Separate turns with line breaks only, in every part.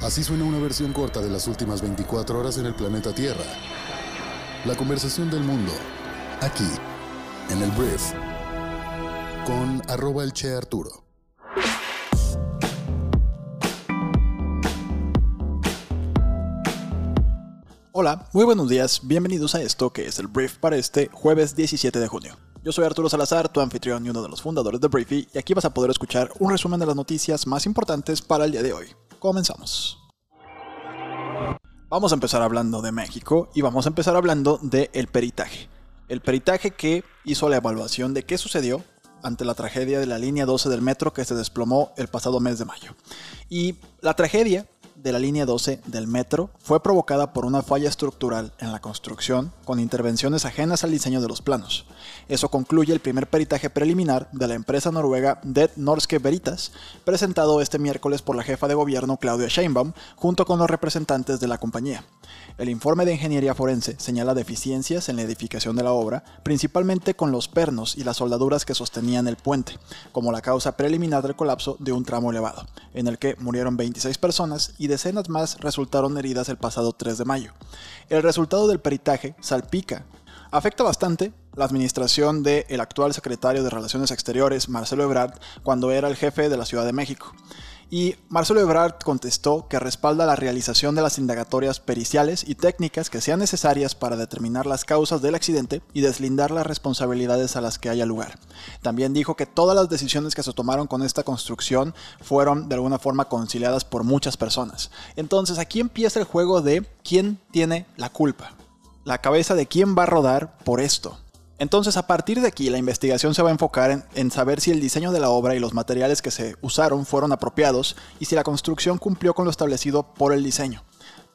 Así suena una versión corta de las últimas 24 horas en el planeta Tierra. La conversación del mundo, aquí, en el Brief, con arroba el Che Arturo.
Hola, muy buenos días, bienvenidos a esto que es el Brief para este jueves 17 de junio. Yo soy Arturo Salazar, tu anfitrión y uno de los fundadores de Briefy, y aquí vas a poder escuchar un resumen de las noticias más importantes para el día de hoy. Comenzamos. Vamos a empezar hablando de México y vamos a empezar hablando del el peritaje. El peritaje que hizo la evaluación de qué sucedió ante la tragedia de la línea 12 del metro que se desplomó el pasado mes de mayo. Y la tragedia de la línea 12 del metro fue provocada por una falla estructural en la construcción con intervenciones ajenas al diseño de los planos. Eso concluye el primer peritaje preliminar de la empresa noruega Det Norske Veritas, presentado este miércoles por la jefa de gobierno Claudia Sheinbaum junto con los representantes de la compañía. El informe de ingeniería forense señala deficiencias en la edificación de la obra, principalmente con los pernos y las soldaduras que sostenían el puente, como la causa preliminar del colapso de un tramo elevado, en el que murieron 26 personas y decenas más resultaron heridas el pasado 3 de mayo. El resultado del peritaje salpica. Afecta bastante la administración del actual secretario de Relaciones Exteriores, Marcelo Ebrard, cuando era el jefe de la Ciudad de México y Marcelo Ebrard contestó que respalda la realización de las indagatorias periciales y técnicas que sean necesarias para determinar las causas del accidente y deslindar las responsabilidades a las que haya lugar. También dijo que todas las decisiones que se tomaron con esta construcción fueron de alguna forma conciliadas por muchas personas. Entonces aquí empieza el juego de quién tiene la culpa. La cabeza de quién va a rodar por esto. Entonces, a partir de aquí, la investigación se va a enfocar en, saber si el diseño de la obra y los materiales que se usaron fueron apropiados y si la construcción cumplió con lo establecido por el diseño.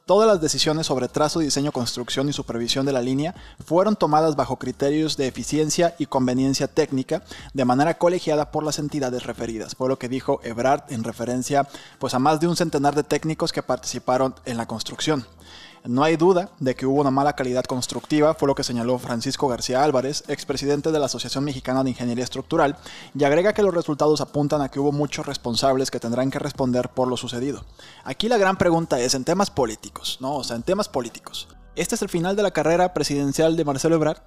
Todas las decisiones sobre trazo, diseño, construcción y supervisión de la línea fueron tomadas bajo criterios de eficiencia y conveniencia técnica de manera colegiada por las entidades referidas. Fue lo que dijo Ebrard en referencia pues, a más de un centenar de técnicos que participaron en la construcción. No hay duda de que hubo una mala calidad constructiva, fue lo que señaló Francisco García Álvarez, expresidente de la Asociación Mexicana de Ingeniería Estructural, y agrega que los resultados apuntan a que hubo muchos responsables que tendrán que responder por lo sucedido. Aquí la gran pregunta es en temas políticos, ¿no? O sea, en temas políticos. ¿Este es el final de la carrera presidencial de Marcelo Ebrard?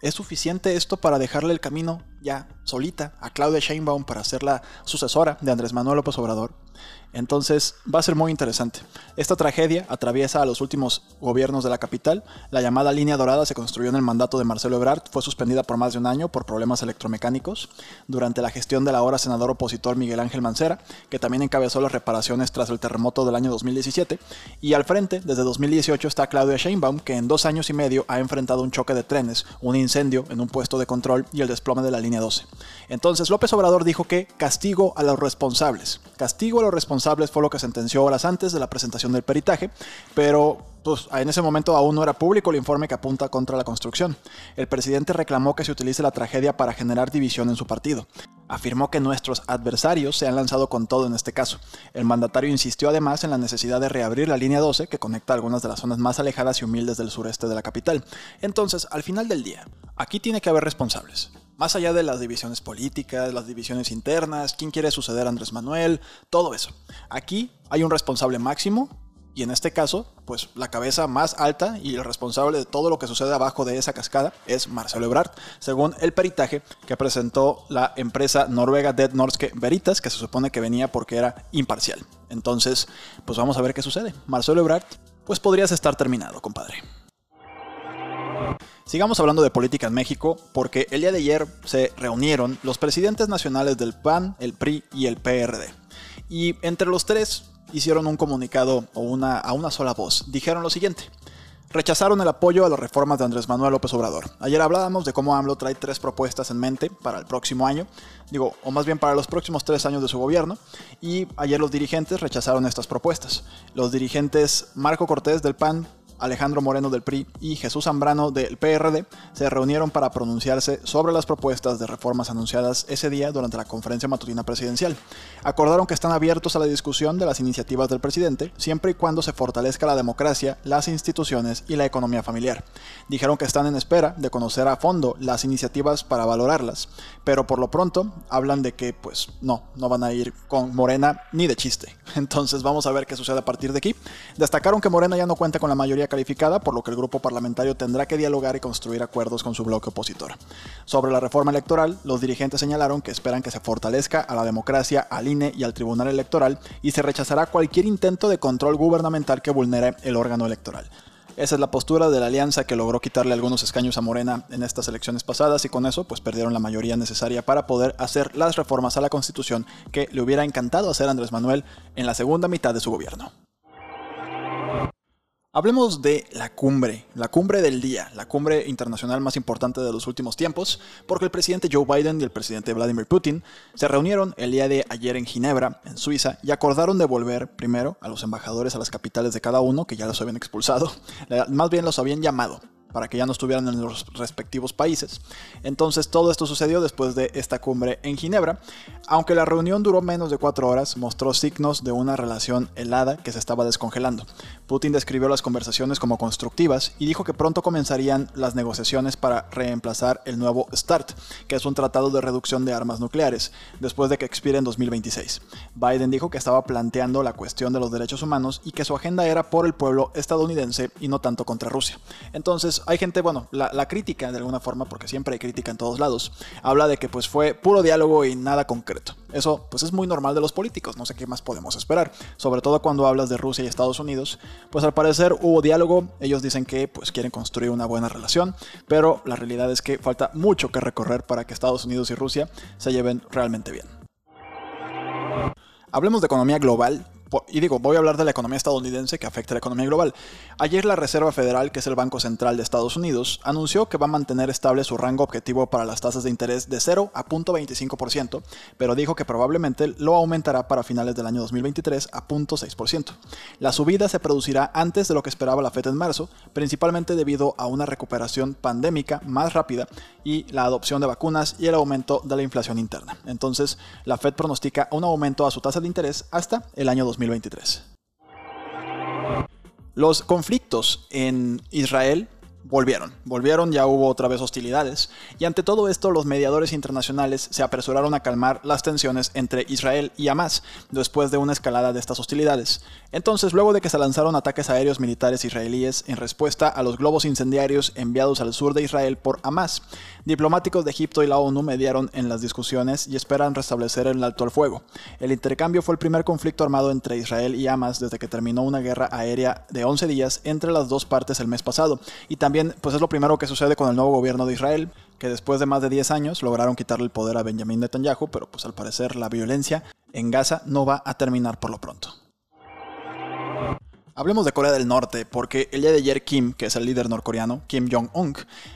¿Es suficiente esto para dejarle el camino ya solita a Claudia Sheinbaum para ser la sucesora de Andrés Manuel López Obrador? Entonces va a ser muy interesante. Esta tragedia atraviesa a los últimos gobiernos de la capital. La llamada línea dorada se construyó en el mandato de Marcelo Ebrard, fue suspendida por más de un año por problemas electromecánicos durante la gestión del ahora senador opositor Miguel Ángel Mancera, que también encabezó las reparaciones tras el terremoto del año 2017. Y al frente, desde 2018, está Claudia Sheinbaum, que en dos años y medio ha enfrentado un choque de trenes, un incendio en un puesto de control y el desplome de la línea 12. Entonces López Obrador dijo que castigo a los responsables. Castigo a los responsables fue lo que sentenció horas antes de la presentación del peritaje, pero pues, en ese momento aún no era público el informe que apunta contra la construcción. El presidente reclamó que se utilice la tragedia para generar división en su partido. Afirmó que nuestros adversarios se han lanzado con todo en este caso. El mandatario insistió además en la necesidad de reabrir la línea 12 que conecta algunas de las zonas más alejadas y humildes del sureste de la capital. Entonces, al final del día, aquí tiene que haber responsables. Más allá de las divisiones políticas, las divisiones internas, quién quiere suceder a Andrés Manuel, todo eso. Aquí hay un responsable máximo y en este caso, pues la cabeza más alta y el responsable de todo lo que sucede abajo de esa cascada es Marcelo Ebrard, según el peritaje que presentó la empresa noruega Dead Norske Veritas, que se supone que venía porque era imparcial. Entonces, pues vamos a ver qué sucede. Marcelo Ebrard, pues podrías estar terminado, compadre. Sigamos hablando de política en México porque el día de ayer se reunieron los presidentes nacionales del PAN, el PRI y el PRD. Y entre los tres hicieron un comunicado o una, a una sola voz. Dijeron lo siguiente. Rechazaron el apoyo a las reformas de Andrés Manuel López Obrador. Ayer hablábamos de cómo AMLO trae tres propuestas en mente para el próximo año, digo, o más bien para los próximos tres años de su gobierno, y ayer los dirigentes rechazaron estas propuestas. Los dirigentes Marco Cortés del PAN Alejandro Moreno del PRI y Jesús Zambrano del PRD se reunieron para pronunciarse sobre las propuestas de reformas anunciadas ese día durante la conferencia matutina presidencial. Acordaron que están abiertos a la discusión de las iniciativas del presidente siempre y cuando se fortalezca la democracia, las instituciones y la economía familiar. Dijeron que están en espera de conocer a fondo las iniciativas para valorarlas, pero por lo pronto hablan de que pues no, no van a ir con Morena ni de chiste. Entonces vamos a ver qué sucede a partir de aquí. Destacaron que Morena ya no cuenta con la mayoría calificada, por lo que el grupo parlamentario tendrá que dialogar y construir acuerdos con su bloque opositor. Sobre la reforma electoral, los dirigentes señalaron que esperan que se fortalezca a la democracia, al INE y al Tribunal Electoral y se rechazará cualquier intento de control gubernamental que vulnere el órgano electoral. Esa es la postura de la alianza que logró quitarle algunos escaños a Morena en estas elecciones pasadas y con eso pues perdieron la mayoría necesaria para poder hacer las reformas a la Constitución que le hubiera encantado hacer Andrés Manuel en la segunda mitad de su gobierno. Hablemos de la cumbre, la cumbre del día, la cumbre internacional más importante de los últimos tiempos, porque el presidente Joe Biden y el presidente Vladimir Putin se reunieron el día de ayer en Ginebra, en Suiza, y acordaron devolver primero a los embajadores a las capitales de cada uno, que ya los habían expulsado, más bien los habían llamado para que ya no estuvieran en los respectivos países. Entonces todo esto sucedió después de esta cumbre en Ginebra. Aunque la reunión duró menos de cuatro horas, mostró signos de una relación helada que se estaba descongelando. Putin describió las conversaciones como constructivas y dijo que pronto comenzarían las negociaciones para reemplazar el nuevo START, que es un tratado de reducción de armas nucleares, después de que expire en 2026. Biden dijo que estaba planteando la cuestión de los derechos humanos y que su agenda era por el pueblo estadounidense y no tanto contra Rusia. Entonces, hay gente, bueno, la, crítica de alguna forma, porque siempre hay crítica en todos lados, habla de que pues fue puro diálogo y nada concreto. Eso pues es muy normal de los políticos, no sé qué más podemos esperar, sobre todo cuando hablas de Rusia y Estados Unidos, pues al parecer hubo diálogo, ellos dicen que pues quieren construir una buena relación, pero la realidad es que falta mucho que recorrer para que Estados Unidos y Rusia se lleven realmente bien. Hablemos de economía global y digo, voy a hablar de la economía estadounidense que afecta a la economía global. Ayer la Reserva Federal, que es el Banco Central de Estados Unidos, anunció que va a mantener estable su rango objetivo para las tasas de interés de 0 a 0.25%, pero dijo que probablemente lo aumentará para finales del año 2023 a 0.6%. La subida se producirá antes de lo que esperaba la Fed en marzo, principalmente debido a una recuperación pandémica más rápida y la adopción de vacunas y el aumento de la inflación interna. Entonces, la Fed pronostica un aumento a su tasa de interés hasta el año 2023. 2023. Los conflictos en Israel volvieron, volvieron, ya hubo otra vez hostilidades, y ante todo esto los mediadores internacionales se apresuraron a calmar las tensiones entre Israel y Hamas después de una escalada de estas hostilidades. Entonces, luego de que se lanzaron ataques aéreos militares israelíes en respuesta a los globos incendiarios enviados al sur de Israel por Hamas, diplomáticos de Egipto y la ONU mediaron en las discusiones y esperan restablecer el alto al fuego. El intercambio fue el primer conflicto armado entre Israel y Hamas desde que terminó una guerra aérea de 11 días entre las dos partes el mes pasado, y también pues es lo primero que sucede con el nuevo gobierno de Israel, que después de más de 10 años lograron quitarle el poder a Benjamin Netanyahu, pero pues al parecer la violencia en Gaza no va a terminar por lo pronto. Hablemos de Corea del Norte, porque el día de ayer Kim, que es el líder norcoreano, Kim Jong-un,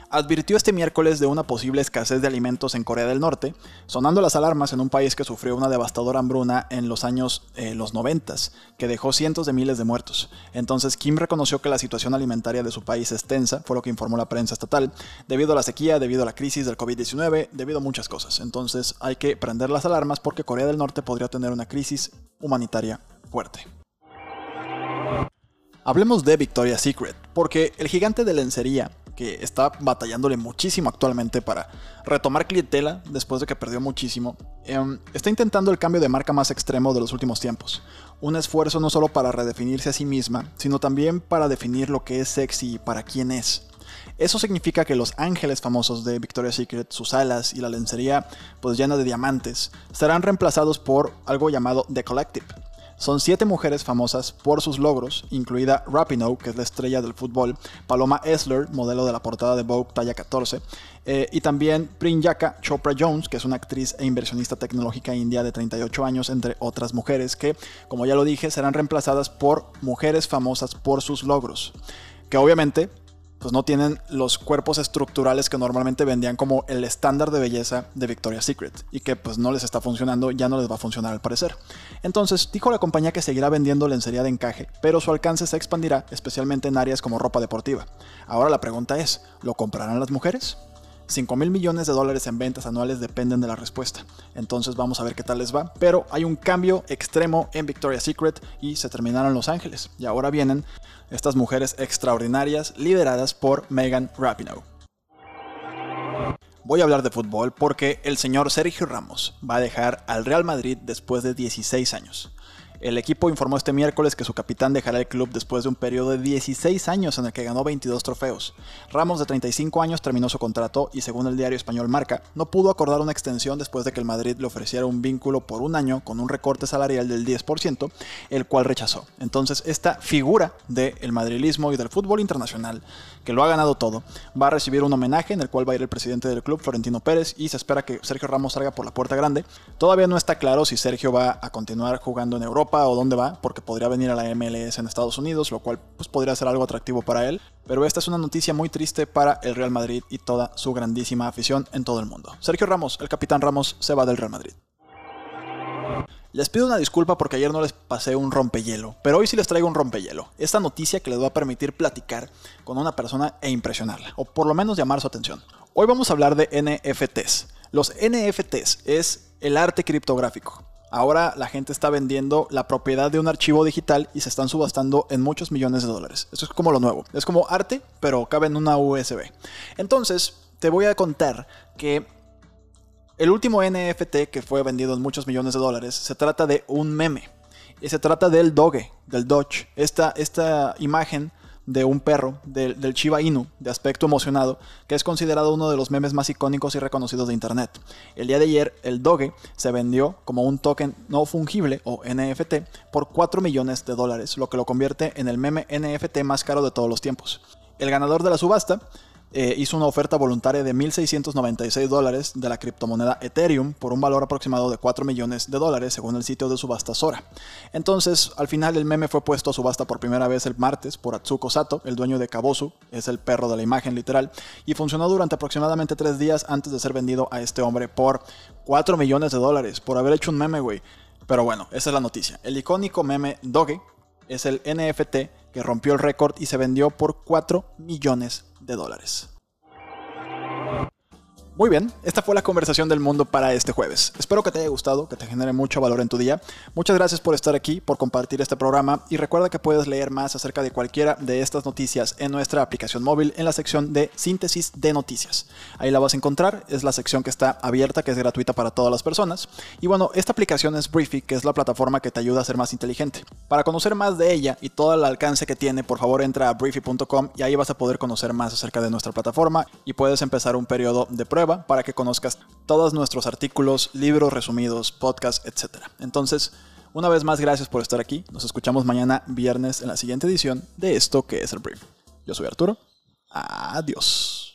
advirtió este miércoles de una posible escasez de alimentos en Corea del Norte, sonando las alarmas en un país que sufrió una devastadora hambruna en los años eh, los 90, que dejó cientos de miles de muertos. Entonces Kim reconoció que la situación alimentaria de su país es tensa, fue lo que informó la prensa estatal, debido a la sequía, debido a la crisis del COVID-19, debido a muchas cosas. Entonces hay que prender las alarmas porque Corea del Norte podría tener una crisis humanitaria fuerte. Hablemos de Victoria's Secret, porque el gigante de lencería, que está batallándole muchísimo actualmente para retomar clientela después de que perdió muchísimo, em, está intentando el cambio de marca más extremo de los últimos tiempos. Un esfuerzo no solo para redefinirse a sí misma, sino también para definir lo que es sexy y para quién es. Eso significa que los ángeles famosos de Victoria's Secret, sus alas y la lencería pues llena de diamantes, serán reemplazados por algo llamado The Collective, son siete mujeres famosas por sus logros, incluida Rapinoe, que es la estrella del fútbol, Paloma Esler, modelo de la portada de Vogue talla 14, eh, y también Priyanka Chopra Jones, que es una actriz e inversionista tecnológica india de 38 años, entre otras mujeres que, como ya lo dije, serán reemplazadas por mujeres famosas por sus logros, que obviamente pues no tienen los cuerpos estructurales que normalmente vendían como el estándar de belleza de Victoria's Secret y que pues no les está funcionando, ya no les va a funcionar al parecer. Entonces dijo la compañía que seguirá vendiendo lencería de encaje, pero su alcance se expandirá especialmente en áreas como ropa deportiva. Ahora la pregunta es, ¿lo comprarán las mujeres? 5 mil millones de dólares en ventas anuales dependen de la respuesta. Entonces vamos a ver qué tal les va. Pero hay un cambio extremo en Victoria's Secret y se terminaron Los Ángeles. Y ahora vienen estas mujeres extraordinarias lideradas por Megan Rapinoe. Voy a hablar de fútbol porque el señor Sergio Ramos va a dejar al Real Madrid después de 16 años. El equipo informó este miércoles que su capitán dejará el club después de un periodo de 16 años en el que ganó 22 trofeos. Ramos, de 35 años, terminó su contrato y, según el diario español Marca, no pudo acordar una extensión después de que el Madrid le ofreciera un vínculo por un año con un recorte salarial del 10%, el cual rechazó. Entonces, esta figura del madrilismo y del fútbol internacional, que lo ha ganado todo, va a recibir un homenaje en el cual va a ir el presidente del club, Florentino Pérez, y se espera que Sergio Ramos salga por la puerta grande. Todavía no está claro si Sergio va a continuar jugando en Europa o dónde va, porque podría venir a la MLS en Estados Unidos, lo cual pues, podría ser algo atractivo para él. Pero esta es una noticia muy triste para el Real Madrid y toda su grandísima afición en todo el mundo. Sergio Ramos, el capitán Ramos, se va del Real Madrid. Les pido una disculpa porque ayer no les pasé un rompehielo, pero hoy sí les traigo un rompehielo. Esta noticia que les va a permitir platicar con una persona e impresionarla, o por lo menos llamar su atención. Hoy vamos a hablar de NFTs. Los NFTs es el arte criptográfico. Ahora la gente está vendiendo la propiedad de un archivo digital y se están subastando en muchos millones de dólares. Eso es como lo nuevo. Es como arte, pero cabe en una USB. Entonces, te voy a contar que el último NFT que fue vendido en muchos millones de dólares se trata de un meme. Y se trata del Doge, del Doge. Esta, esta imagen de un perro, del, Shiba Inu, de aspecto emocionado, que es considerado uno de los memes más icónicos y reconocidos de Internet. El día de ayer, el Doge se vendió como un token no fungible o NFT por 4 millones de dólares, lo que lo convierte en el meme NFT más caro de todos los tiempos. El ganador de la subasta eh, hizo una oferta voluntaria de 1.696 dólares de la criptomoneda Ethereum por un valor aproximado de 4 millones de dólares según el sitio de subasta Sora. Entonces, al final el meme fue puesto a subasta por primera vez el martes por Atsuko Sato, el dueño de Kabosu, es el perro de la imagen literal, y funcionó durante aproximadamente 3 días antes de ser vendido a este hombre por 4 millones de dólares por haber hecho un meme, güey. Pero bueno, esa es la noticia. El icónico meme Doge es el NFT que rompió el récord y se vendió por 4 millones de dólares. Muy bien, esta fue la conversación del mundo para este jueves. Espero que te haya gustado, que te genere mucho valor en tu día. Muchas gracias por estar aquí, por compartir este programa y recuerda que puedes leer más acerca de cualquiera de estas noticias en nuestra aplicación móvil en la sección de síntesis de noticias. Ahí la vas a encontrar, es la sección que está abierta, que es gratuita para todas las personas. Y bueno, esta aplicación es Briefy, que es la plataforma que te ayuda a ser más inteligente. Para conocer más de ella y todo el alcance que tiene, por favor entra a briefy.com y ahí vas a poder conocer más acerca de nuestra plataforma y puedes empezar un periodo de prueba para que conozcas todos nuestros artículos, libros resumidos, podcasts, etc. Entonces, una vez más, gracias por estar aquí. Nos escuchamos mañana viernes en la siguiente edición de esto que es el Brief. Yo soy Arturo. Adiós.